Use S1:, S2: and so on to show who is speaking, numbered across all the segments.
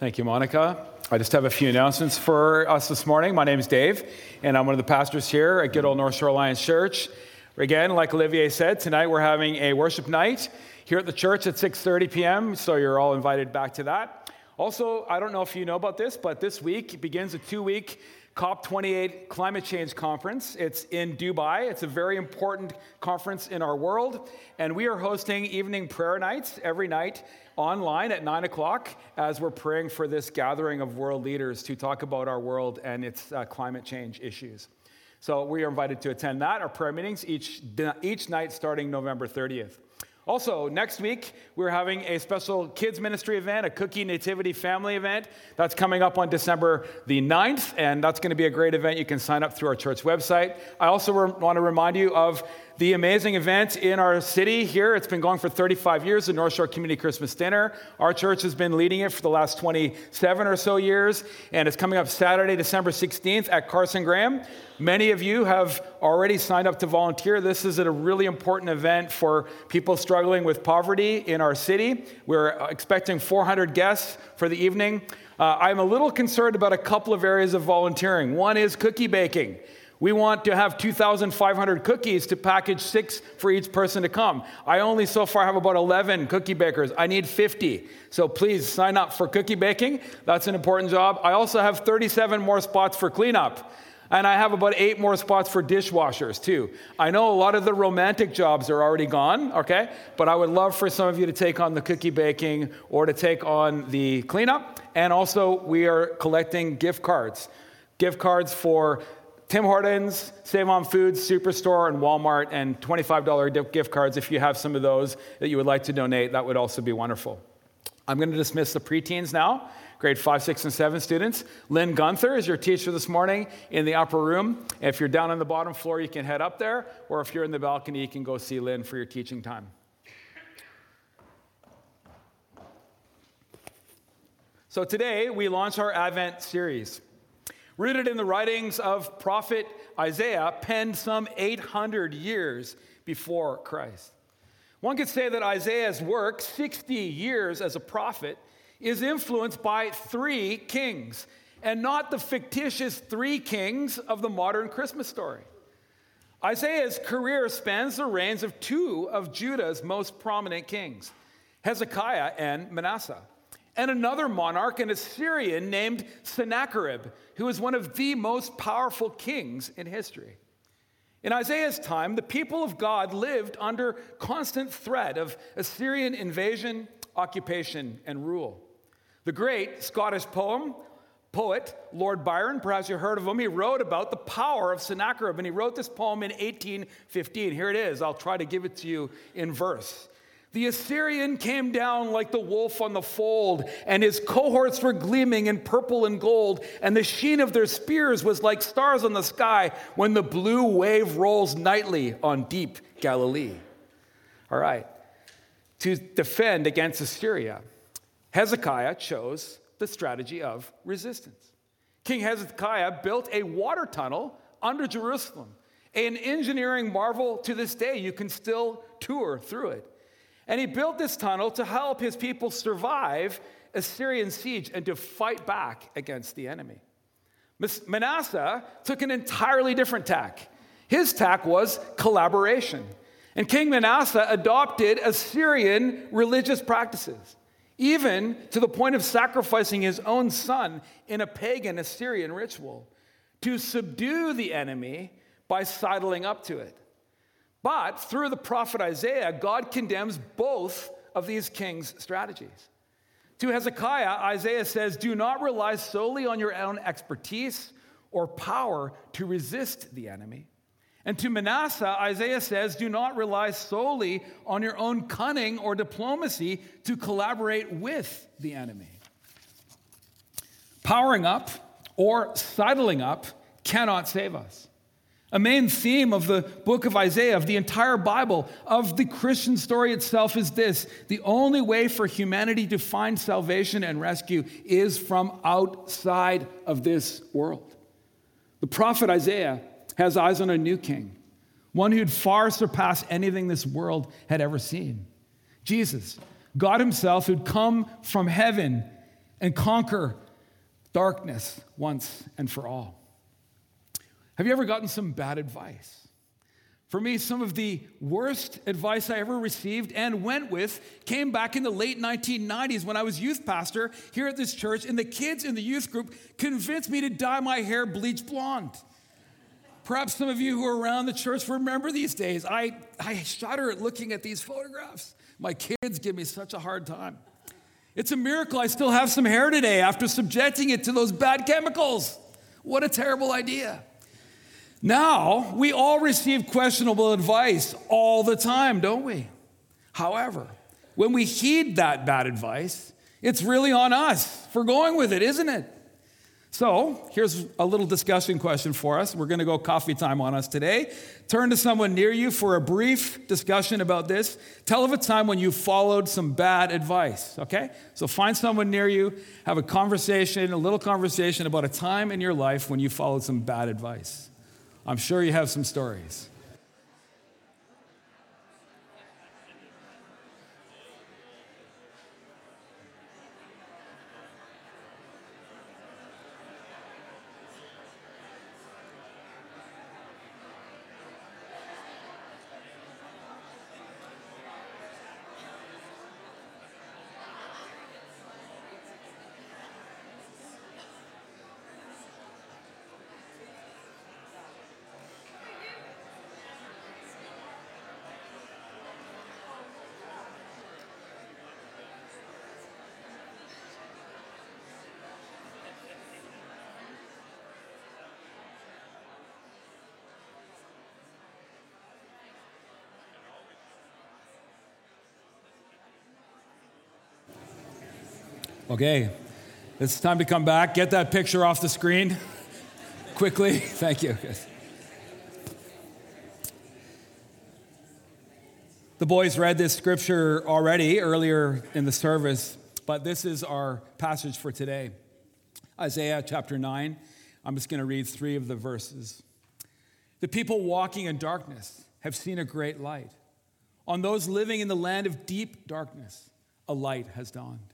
S1: Thank you, Monica. I just have a few announcements for us this morning. My name is Dave, and I'm one of the pastors here at good old North Shore Alliance Church. Again, like Olivier said, tonight we're having a worship night here at the church at 6:30 p.m. So you're all invited back to that. Also, I don't know if you know about this, but this week begins a two-week COP28 climate change conference. It's in Dubai. It's a very important conference in our world. And we are hosting evening prayer nights every night online at 9 o'clock as we're praying for this gathering of world leaders to talk about our world and its uh, climate change issues. So we are invited to attend that, our prayer meetings, each, each night starting November 30th. Also, next week, we're having a special kids ministry event, a cookie nativity family event. That's coming up on December the 9th, and that's going to be a great event. You can sign up through our church website. I also re- want to remind you of the amazing event in our city here. It's been going for 35 years, the North Shore Community Christmas Dinner. Our church has been leading it for the last 27 or so years, and it's coming up Saturday, December 16th at Carson Graham. Many of you have already signed up to volunteer. This is a really important event for people struggling with poverty in our city. We're expecting 400 guests for the evening. Uh, I'm a little concerned about a couple of areas of volunteering. One is cookie baking. We want to have 2,500 cookies to package six for each person to come. I only so far have about 11 cookie bakers. I need 50. So please sign up for cookie baking. That's an important job. I also have 37 more spots for cleanup. And I have about eight more spots for dishwashers too. I know a lot of the romantic jobs are already gone, okay? But I would love for some of you to take on the cookie baking or to take on the cleanup. And also, we are collecting gift cards. Gift cards for Tim Hortons, Save on Foods, Superstore, and Walmart, and $25 gift cards. If you have some of those that you would like to donate, that would also be wonderful. I'm going to dismiss the preteens now, grade 5, 6, and 7 students. Lynn Gunther is your teacher this morning in the upper room. If you're down on the bottom floor, you can head up there, or if you're in the balcony, you can go see Lynn for your teaching time. So today, we launch our Advent series. Rooted in the writings of prophet Isaiah, penned some 800 years before Christ. One could say that Isaiah's work, 60 years as a prophet, is influenced by three kings, and not the fictitious three kings of the modern Christmas story. Isaiah's career spans the reigns of two of Judah's most prominent kings, Hezekiah and Manasseh and another monarch, an Assyrian named Sennacherib, who was one of the most powerful kings in history. In Isaiah's time, the people of God lived under constant threat of Assyrian invasion, occupation, and rule. The great Scottish poem, poet Lord Byron, perhaps you heard of him, he wrote about the power of Sennacherib, and he wrote this poem in 1815. Here it is. I'll try to give it to you in verse. The Assyrian came down like the wolf on the fold, and his cohorts were gleaming in purple and gold, and the sheen of their spears was like stars on the sky when the blue wave rolls nightly on deep Galilee. All right. To defend against Assyria, Hezekiah chose the strategy of resistance. King Hezekiah built a water tunnel under Jerusalem, an engineering marvel to this day. You can still tour through it. And he built this tunnel to help his people survive Assyrian siege and to fight back against the enemy. Manasseh took an entirely different tack. His tack was collaboration. And King Manasseh adopted Assyrian religious practices, even to the point of sacrificing his own son in a pagan Assyrian ritual to subdue the enemy by sidling up to it. But through the prophet Isaiah, God condemns both of these kings' strategies. To Hezekiah, Isaiah says, Do not rely solely on your own expertise or power to resist the enemy. And to Manasseh, Isaiah says, Do not rely solely on your own cunning or diplomacy to collaborate with the enemy. Powering up or sidling up cannot save us. A main theme of the book of Isaiah, of the entire Bible, of the Christian story itself is this the only way for humanity to find salvation and rescue is from outside of this world. The prophet Isaiah has eyes on a new king, one who'd far surpass anything this world had ever seen. Jesus, God Himself, who'd come from heaven and conquer darkness once and for all. Have you ever gotten some bad advice? For me, some of the worst advice I ever received and went with came back in the late 1990s when I was youth pastor here at this church, and the kids in the youth group convinced me to dye my hair bleach blonde. Perhaps some of you who are around the church remember these days. I, I shudder at looking at these photographs. My kids give me such a hard time. It's a miracle I still have some hair today after subjecting it to those bad chemicals. What a terrible idea. Now, we all receive questionable advice all the time, don't we? However, when we heed that bad advice, it's really on us for going with it, isn't it? So, here's a little discussion question for us. We're going to go coffee time on us today. Turn to someone near you for a brief discussion about this. Tell of a time when you followed some bad advice, okay? So, find someone near you, have a conversation, a little conversation about a time in your life when you followed some bad advice. I'm sure you have some stories. Okay, it's time to come back. Get that picture off the screen quickly. Thank you. The boys read this scripture already earlier in the service, but this is our passage for today Isaiah chapter 9. I'm just going to read three of the verses. The people walking in darkness have seen a great light. On those living in the land of deep darkness, a light has dawned.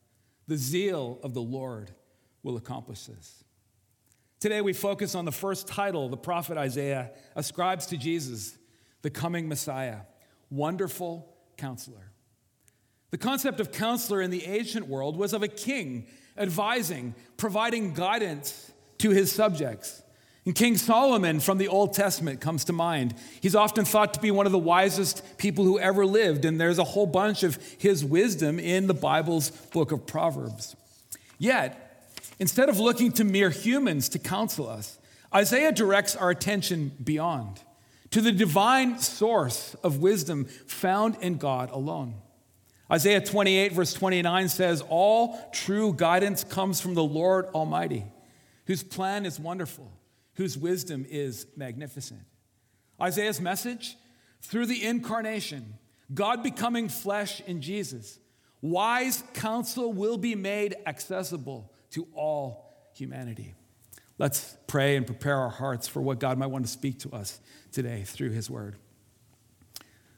S1: The zeal of the Lord will accomplish this. Today, we focus on the first title the prophet Isaiah ascribes to Jesus, the coming Messiah Wonderful Counselor. The concept of counselor in the ancient world was of a king advising, providing guidance to his subjects. And King Solomon from the Old Testament comes to mind. He's often thought to be one of the wisest people who ever lived, and there's a whole bunch of his wisdom in the Bible's book of Proverbs. Yet, instead of looking to mere humans to counsel us, Isaiah directs our attention beyond to the divine source of wisdom found in God alone. Isaiah 28, verse 29 says, All true guidance comes from the Lord Almighty, whose plan is wonderful whose wisdom is magnificent. Isaiah's message through the incarnation, God becoming flesh in Jesus, wise counsel will be made accessible to all humanity. Let's pray and prepare our hearts for what God might want to speak to us today through his word.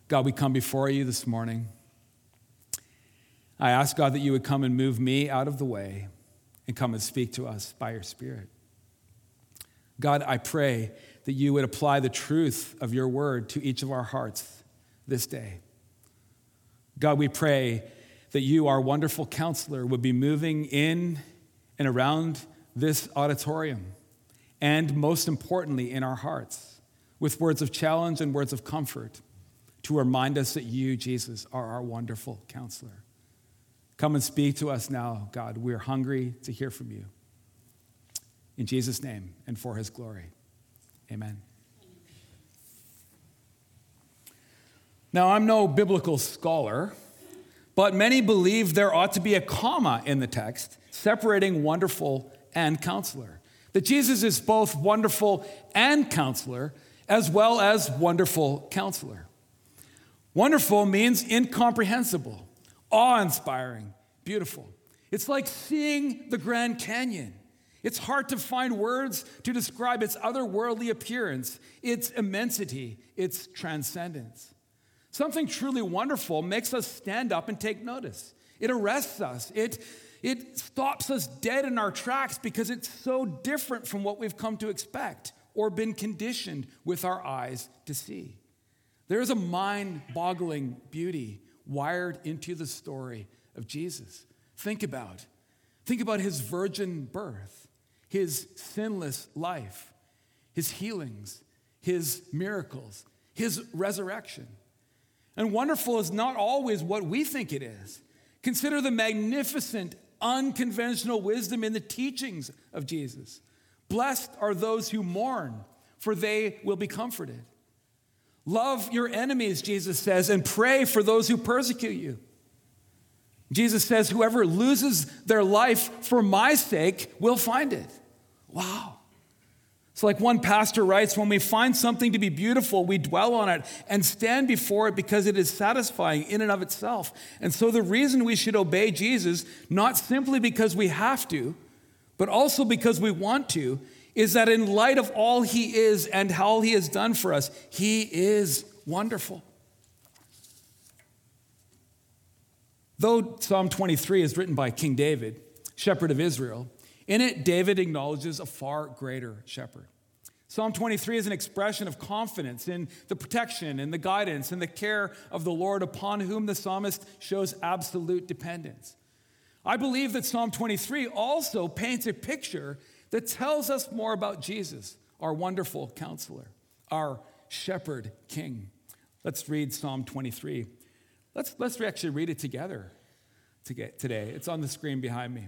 S1: God, we come before you this morning. I ask God that you would come and move me out of the way and come and speak to us by your Spirit. God, I pray that you would apply the truth of your word to each of our hearts this day. God, we pray that you, our wonderful counselor, would be moving in and around this auditorium, and most importantly, in our hearts, with words of challenge and words of comfort to remind us that you, Jesus, are our wonderful counselor. Come and speak to us now, God. We're hungry to hear from you. In Jesus' name and for his glory. Amen. Now, I'm no biblical scholar, but many believe there ought to be a comma in the text separating wonderful and counselor. That Jesus is both wonderful and counselor, as well as wonderful counselor. Wonderful means incomprehensible, awe inspiring, beautiful. It's like seeing the Grand Canyon. It's hard to find words to describe its otherworldly appearance, its immensity, its transcendence. Something truly wonderful makes us stand up and take notice. It arrests us. It, it stops us dead in our tracks because it's so different from what we've come to expect or been conditioned with our eyes to see. There is a mind boggling beauty wired into the story of Jesus. Think about. Think about his virgin birth his sinless life, his healings, his miracles, his resurrection. And wonderful is not always what we think it is. Consider the magnificent, unconventional wisdom in the teachings of Jesus. Blessed are those who mourn, for they will be comforted. Love your enemies, Jesus says, and pray for those who persecute you. Jesus says, Whoever loses their life for my sake will find it. Wow. It's like one pastor writes when we find something to be beautiful, we dwell on it and stand before it because it is satisfying in and of itself. And so, the reason we should obey Jesus, not simply because we have to, but also because we want to, is that in light of all he is and how he has done for us, he is wonderful. Though Psalm 23 is written by King David, shepherd of Israel, in it, David acknowledges a far greater shepherd. Psalm 23 is an expression of confidence in the protection and the guidance and the care of the Lord upon whom the psalmist shows absolute dependence. I believe that Psalm 23 also paints a picture that tells us more about Jesus, our wonderful counselor, our shepherd king. Let's read Psalm 23. Let's, let's actually read it together today. It's on the screen behind me.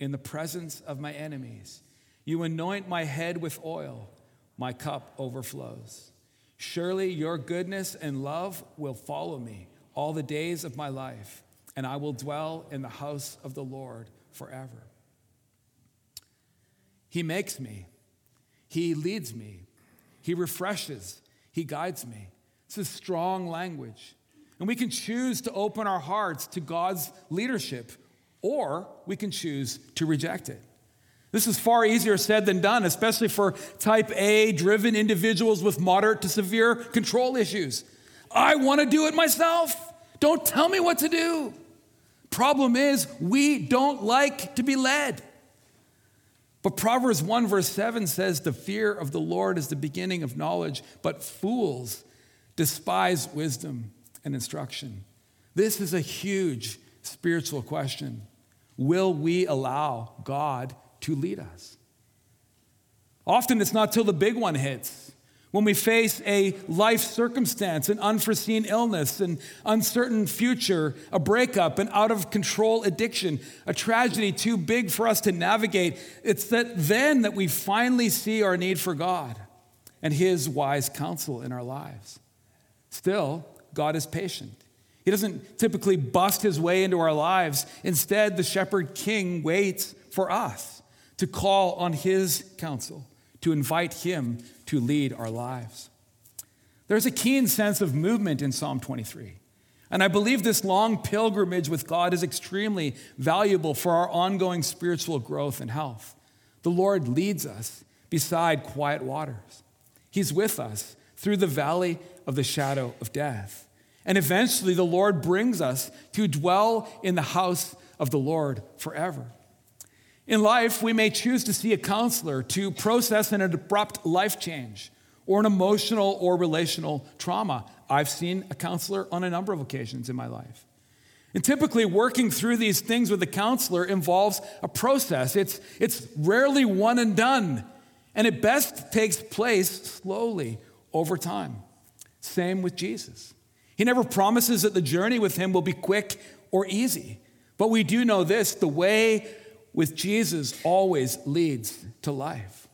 S1: in the presence of my enemies. You anoint my head with oil, my cup overflows. Surely your goodness and love will follow me all the days of my life, and I will dwell in the house of the Lord forever. He makes me, He leads me, He refreshes, He guides me. It's a strong language. And we can choose to open our hearts to God's leadership or we can choose to reject it. This is far easier said than done, especially for type A driven individuals with moderate to severe control issues. I want to do it myself. Don't tell me what to do. Problem is, we don't like to be led. But Proverbs 1, verse 7 says, The fear of the Lord is the beginning of knowledge, but fools despise wisdom and instruction. This is a huge spiritual question. Will we allow God to lead us? Often it's not till the big one hits. When we face a life circumstance, an unforeseen illness, an uncertain future, a breakup, an out of control addiction, a tragedy too big for us to navigate, it's that then that we finally see our need for God and His wise counsel in our lives. Still, God is patient. He doesn't typically bust his way into our lives. Instead, the shepherd king waits for us to call on his counsel, to invite him to lead our lives. There's a keen sense of movement in Psalm 23. And I believe this long pilgrimage with God is extremely valuable for our ongoing spiritual growth and health. The Lord leads us beside quiet waters, He's with us through the valley of the shadow of death. And eventually, the Lord brings us to dwell in the house of the Lord forever. In life, we may choose to see a counselor to process an abrupt life change or an emotional or relational trauma. I've seen a counselor on a number of occasions in my life. And typically, working through these things with a counselor involves a process. It's, it's rarely one and done, and it best takes place slowly over time. Same with Jesus. He never promises that the journey with him will be quick or easy. But we do know this the way with Jesus always leads to life.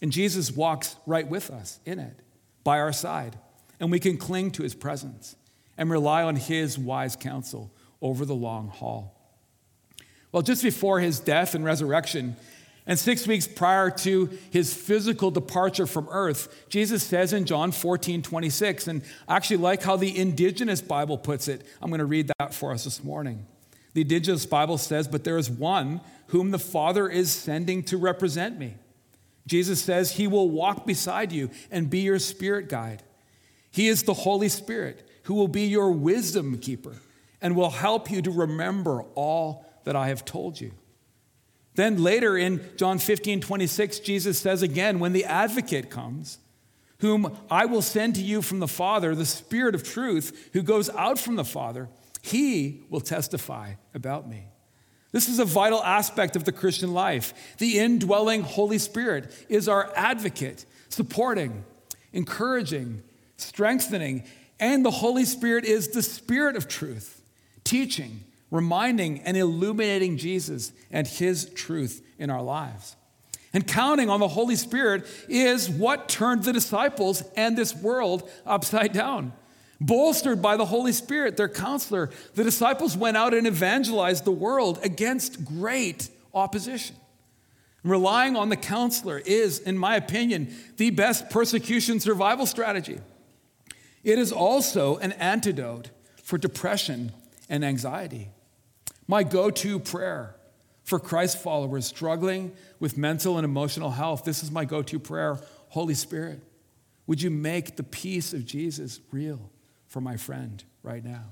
S1: And Jesus walks right with us in it, by our side. And we can cling to his presence and rely on his wise counsel over the long haul. Well, just before his death and resurrection, and six weeks prior to his physical departure from earth, Jesus says in John 14, 26, and I actually like how the indigenous Bible puts it. I'm going to read that for us this morning. The indigenous Bible says, But there is one whom the Father is sending to represent me. Jesus says, He will walk beside you and be your spirit guide. He is the Holy Spirit who will be your wisdom keeper and will help you to remember all that I have told you. Then later in John 15, 26, Jesus says again, When the advocate comes, whom I will send to you from the Father, the Spirit of truth, who goes out from the Father, he will testify about me. This is a vital aspect of the Christian life. The indwelling Holy Spirit is our advocate, supporting, encouraging, strengthening, and the Holy Spirit is the Spirit of truth, teaching, reminding and illuminating Jesus and his truth in our lives. And counting on the Holy Spirit is what turned the disciples and this world upside down. Bolstered by the Holy Spirit, their counselor, the disciples went out and evangelized the world against great opposition. Relying on the counselor is, in my opinion, the best persecution survival strategy. It is also an antidote for depression and anxiety. My go to prayer for Christ followers struggling with mental and emotional health this is my go to prayer Holy Spirit, would you make the peace of Jesus real for my friend right now?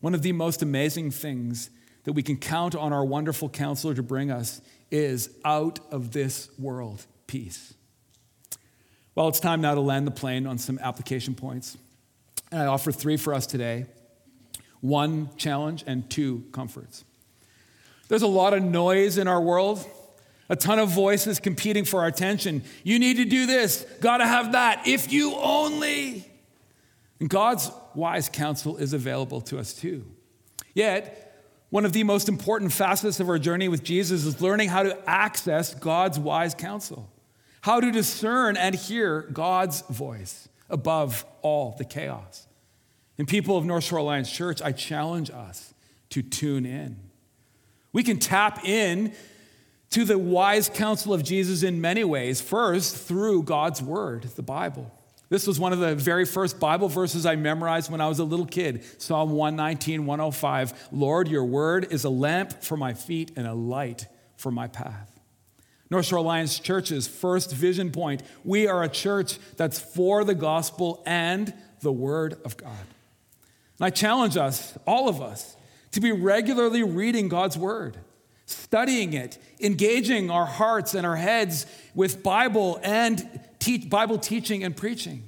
S1: One of the most amazing things that we can count on our wonderful counselor to bring us is out of this world peace. Well, it's time now to land the plane on some application points. And I offer three for us today one challenge and two comforts. There's a lot of noise in our world, a ton of voices competing for our attention. You need to do this, gotta have that, if you only. And God's wise counsel is available to us too. Yet, one of the most important facets of our journey with Jesus is learning how to access God's wise counsel, how to discern and hear God's voice above all the chaos. And people of North Shore Alliance Church, I challenge us to tune in. We can tap in to the wise counsel of Jesus in many ways. First, through God's word, the Bible. This was one of the very first Bible verses I memorized when I was a little kid Psalm 119, 105. Lord, your word is a lamp for my feet and a light for my path. North Shore Alliance Church's first vision point we are a church that's for the gospel and the word of God. And I challenge us, all of us, to be regularly reading God's word, studying it, engaging our hearts and our heads with Bible and te- Bible teaching and preaching.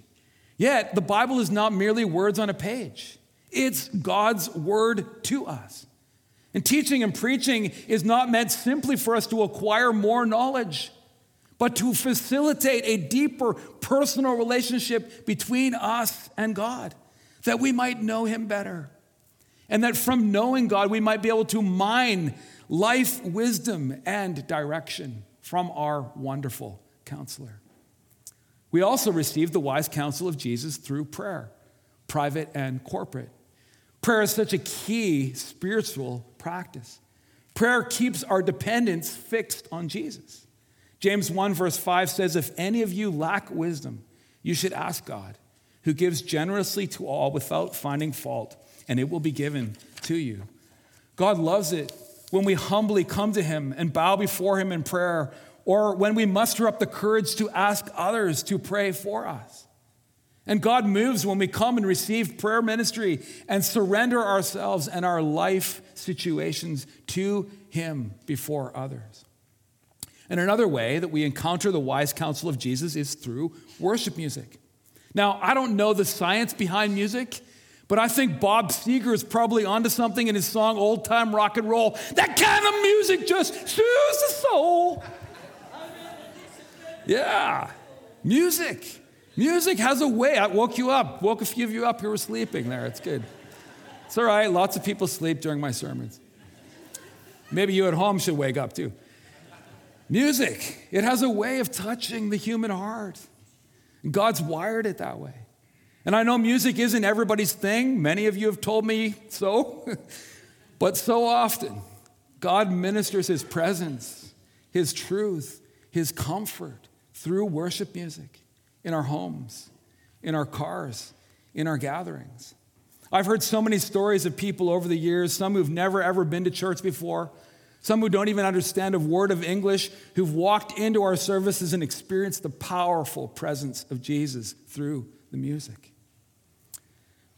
S1: Yet, the Bible is not merely words on a page, it's God's word to us. And teaching and preaching is not meant simply for us to acquire more knowledge, but to facilitate a deeper personal relationship between us and God that we might know him better. And that from knowing God, we might be able to mine life, wisdom, and direction from our wonderful counselor. We also receive the wise counsel of Jesus through prayer, private and corporate. Prayer is such a key spiritual practice. Prayer keeps our dependence fixed on Jesus. James 1, verse 5 says, If any of you lack wisdom, you should ask God who gives generously to all without finding fault, and it will be given to you. God loves it when we humbly come to Him and bow before Him in prayer, or when we muster up the courage to ask others to pray for us. And God moves when we come and receive prayer ministry and surrender ourselves and our life situations to Him before others. And another way that we encounter the wise counsel of Jesus is through worship music. Now, I don't know the science behind music, But I think Bob Seger is probably onto something in his song Old Time Rock and Roll. That kind of music just soothes the soul. Yeah, music. Music has a way. I woke you up, woke a few of you up who were sleeping there. It's good. It's all right. Lots of people sleep during my sermons. Maybe you at home should wake up too. Music, it has a way of touching the human heart. God's wired it that way. And I know music isn't everybody's thing. Many of you have told me so. but so often, God ministers His presence, His truth, His comfort through worship music in our homes, in our cars, in our gatherings. I've heard so many stories of people over the years, some who've never ever been to church before, some who don't even understand a word of English, who've walked into our services and experienced the powerful presence of Jesus through the music.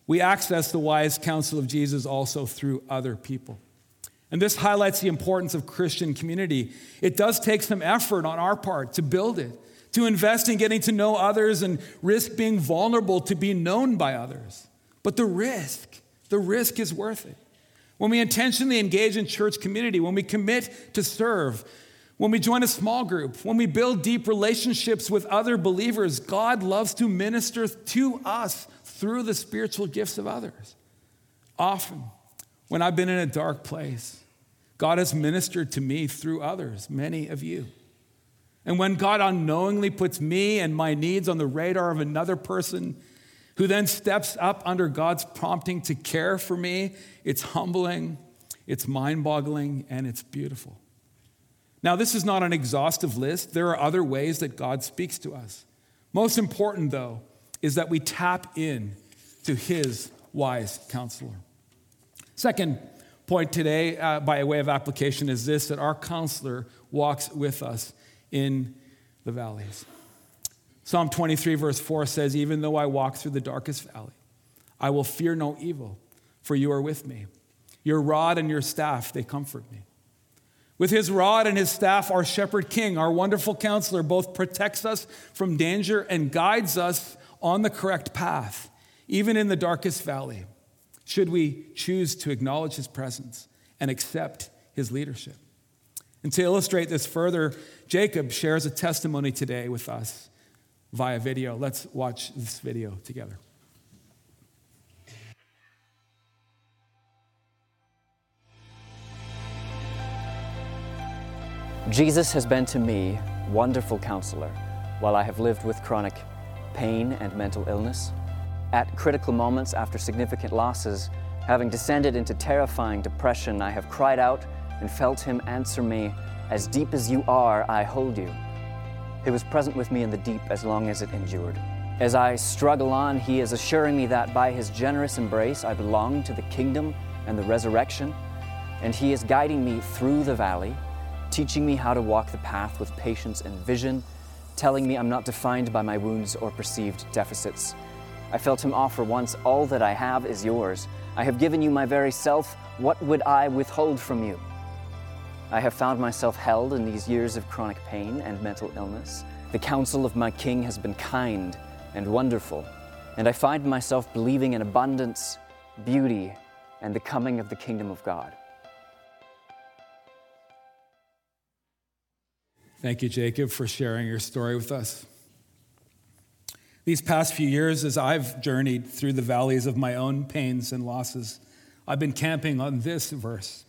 S1: We access the wise counsel of Jesus also through other people. And this highlights the importance of Christian community. It does take some effort on our part to build it, to invest in getting to know others and risk being vulnerable to be known by others. But the risk, the risk is worth it. When we intentionally engage in church community, when we commit to serve, when we join a small group, when we build deep relationships with other believers, God loves to minister to us through the spiritual gifts of others. Often, when I've been in a dark place, God has ministered to me through others, many of you. And when God unknowingly puts me and my needs on the radar of another person, who then steps up under God's prompting to care for me. It's humbling, it's mind boggling, and it's beautiful. Now, this is not an exhaustive list. There are other ways that God speaks to us. Most important, though, is that we tap in to his wise counselor. Second point today, uh, by way of application, is this that our counselor walks with us in the valleys. Psalm 23, verse 4 says, Even though I walk through the darkest valley, I will fear no evil, for you are with me. Your rod and your staff, they comfort me. With his rod and his staff, our shepherd king, our wonderful counselor, both protects us from danger and guides us on the correct path, even in the darkest valley, should we choose to acknowledge his presence and accept his leadership. And to illustrate this further, Jacob shares a testimony today with us via video. Let's watch this video together.
S2: Jesus has been to me wonderful counselor while I have lived with chronic pain and mental illness. At critical moments after significant losses, having descended into terrifying depression, I have cried out and felt Him answer me, As deep as you are, I hold you. He was present with me in the deep as long as it endured. As I struggle on, He is assuring me that by His generous embrace, I belong to the kingdom and the resurrection, and He is guiding me through the valley, teaching me how to walk the path with patience and vision, telling me I'm not defined by my wounds or perceived deficits. I felt Him offer once, All that I have is yours. I have given you my very self. What would I withhold from you? I have found myself held in these years of chronic pain and mental illness. The counsel of my King has been kind and wonderful, and I find myself believing in abundance, beauty, and the coming of the kingdom of God.
S1: Thank you, Jacob, for sharing your story with us. These past few years, as I've journeyed through the valleys of my own pains and losses, I've been camping on this verse.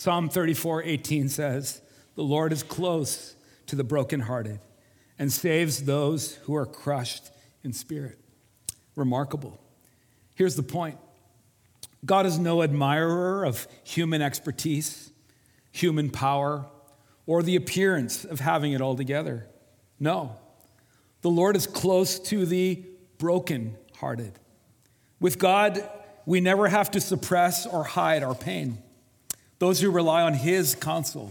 S1: Psalm 34 18 says, The Lord is close to the brokenhearted and saves those who are crushed in spirit. Remarkable. Here's the point God is no admirer of human expertise, human power, or the appearance of having it all together. No. The Lord is close to the brokenhearted. With God, we never have to suppress or hide our pain those who rely on His counsel,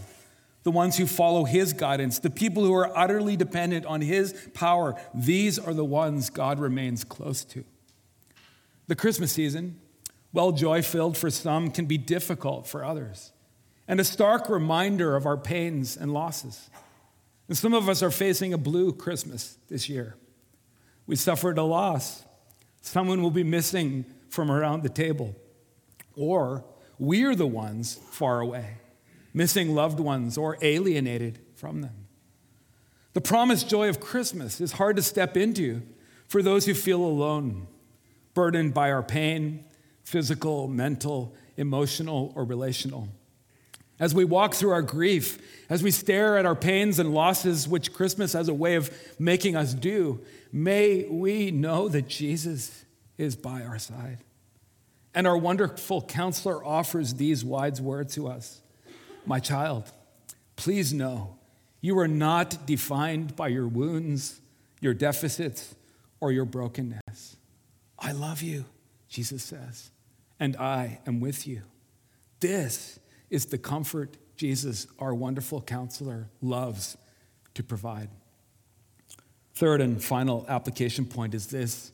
S1: the ones who follow His guidance, the people who are utterly dependent on His power, these are the ones God remains close to. The Christmas season, well joy filled for some, can be difficult for others, and a stark reminder of our pains and losses. And some of us are facing a blue Christmas this year. We suffered a loss. Someone will be missing from around the table, or we're the ones far away, missing loved ones or alienated from them. The promised joy of Christmas is hard to step into for those who feel alone, burdened by our pain, physical, mental, emotional, or relational. As we walk through our grief, as we stare at our pains and losses, which Christmas has a way of making us do, may we know that Jesus is by our side. And our wonderful counselor offers these wise words to us My child, please know you are not defined by your wounds, your deficits, or your brokenness. I love you, Jesus says, and I am with you. This is the comfort Jesus, our wonderful counselor, loves to provide. Third and final application point is this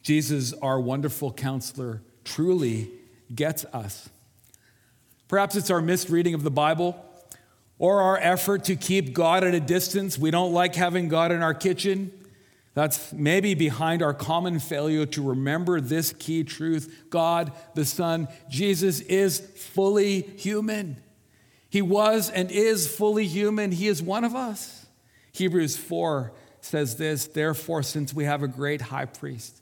S1: Jesus, our wonderful counselor, truly gets us. Perhaps it's our misreading of the Bible or our effort to keep God at a distance. We don't like having God in our kitchen. That's maybe behind our common failure to remember this key truth God, the Son, Jesus is fully human. He was and is fully human. He is one of us. Hebrews 4 says this Therefore, since we have a great high priest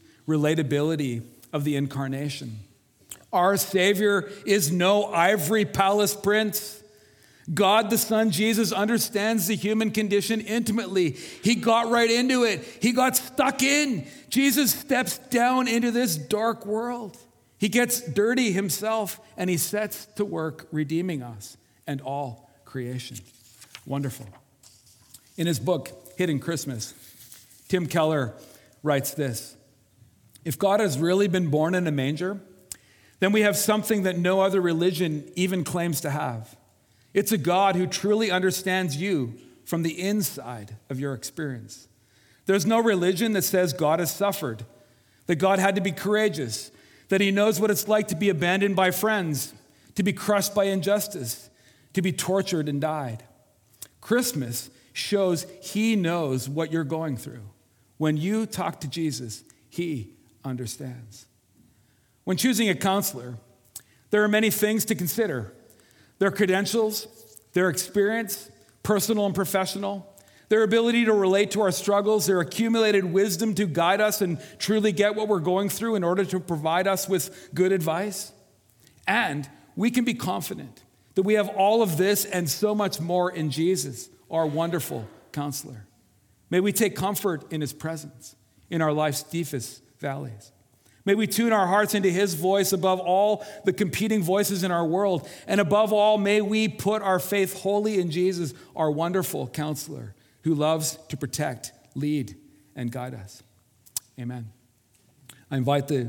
S1: relatability of the incarnation. Our Savior is no ivory palace prince. God the Son, Jesus, understands the human condition intimately. He got right into it, He got stuck in. Jesus steps down into this dark world. He gets dirty himself and he sets to work redeeming us and all creation. Wonderful. In his book, Hidden Christmas, Tim Keller writes this If God has really been born in a manger, then we have something that no other religion even claims to have. It's a God who truly understands you from the inside of your experience. There's no religion that says God has suffered, that God had to be courageous, that he knows what it's like to be abandoned by friends, to be crushed by injustice, to be tortured and died. Christmas shows he knows what you're going through. When you talk to Jesus, he understands. When choosing a counselor, there are many things to consider their credentials, their experience, personal and professional, their ability to relate to our struggles, their accumulated wisdom to guide us and truly get what we're going through in order to provide us with good advice. And we can be confident that we have all of this and so much more in Jesus, our wonderful counselor. May we take comfort in his presence in our life's deepest valleys. May we tune our hearts into His voice above all the competing voices in our world. And above all, may we put our faith wholly in Jesus, our wonderful counselor, who loves to protect, lead, and guide us. Amen. I invite the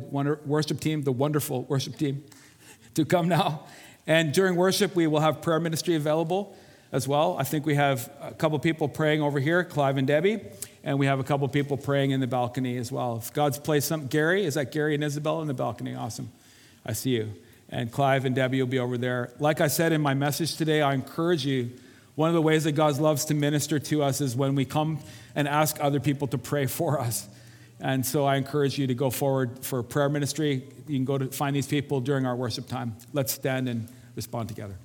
S1: worship team, the wonderful worship team, to come now. And during worship, we will have prayer ministry available as well. I think we have a couple people praying over here, Clive and Debbie and we have a couple people praying in the balcony as well. If God's placed some, Gary, is that Gary and Isabel in the balcony? Awesome. I see you. And Clive and Debbie will be over there. Like I said in my message today, I encourage you. One of the ways that God loves to minister to us is when we come and ask other people to pray for us. And so I encourage you to go forward for prayer ministry. You can go to find these people during our worship time. Let's stand and respond together.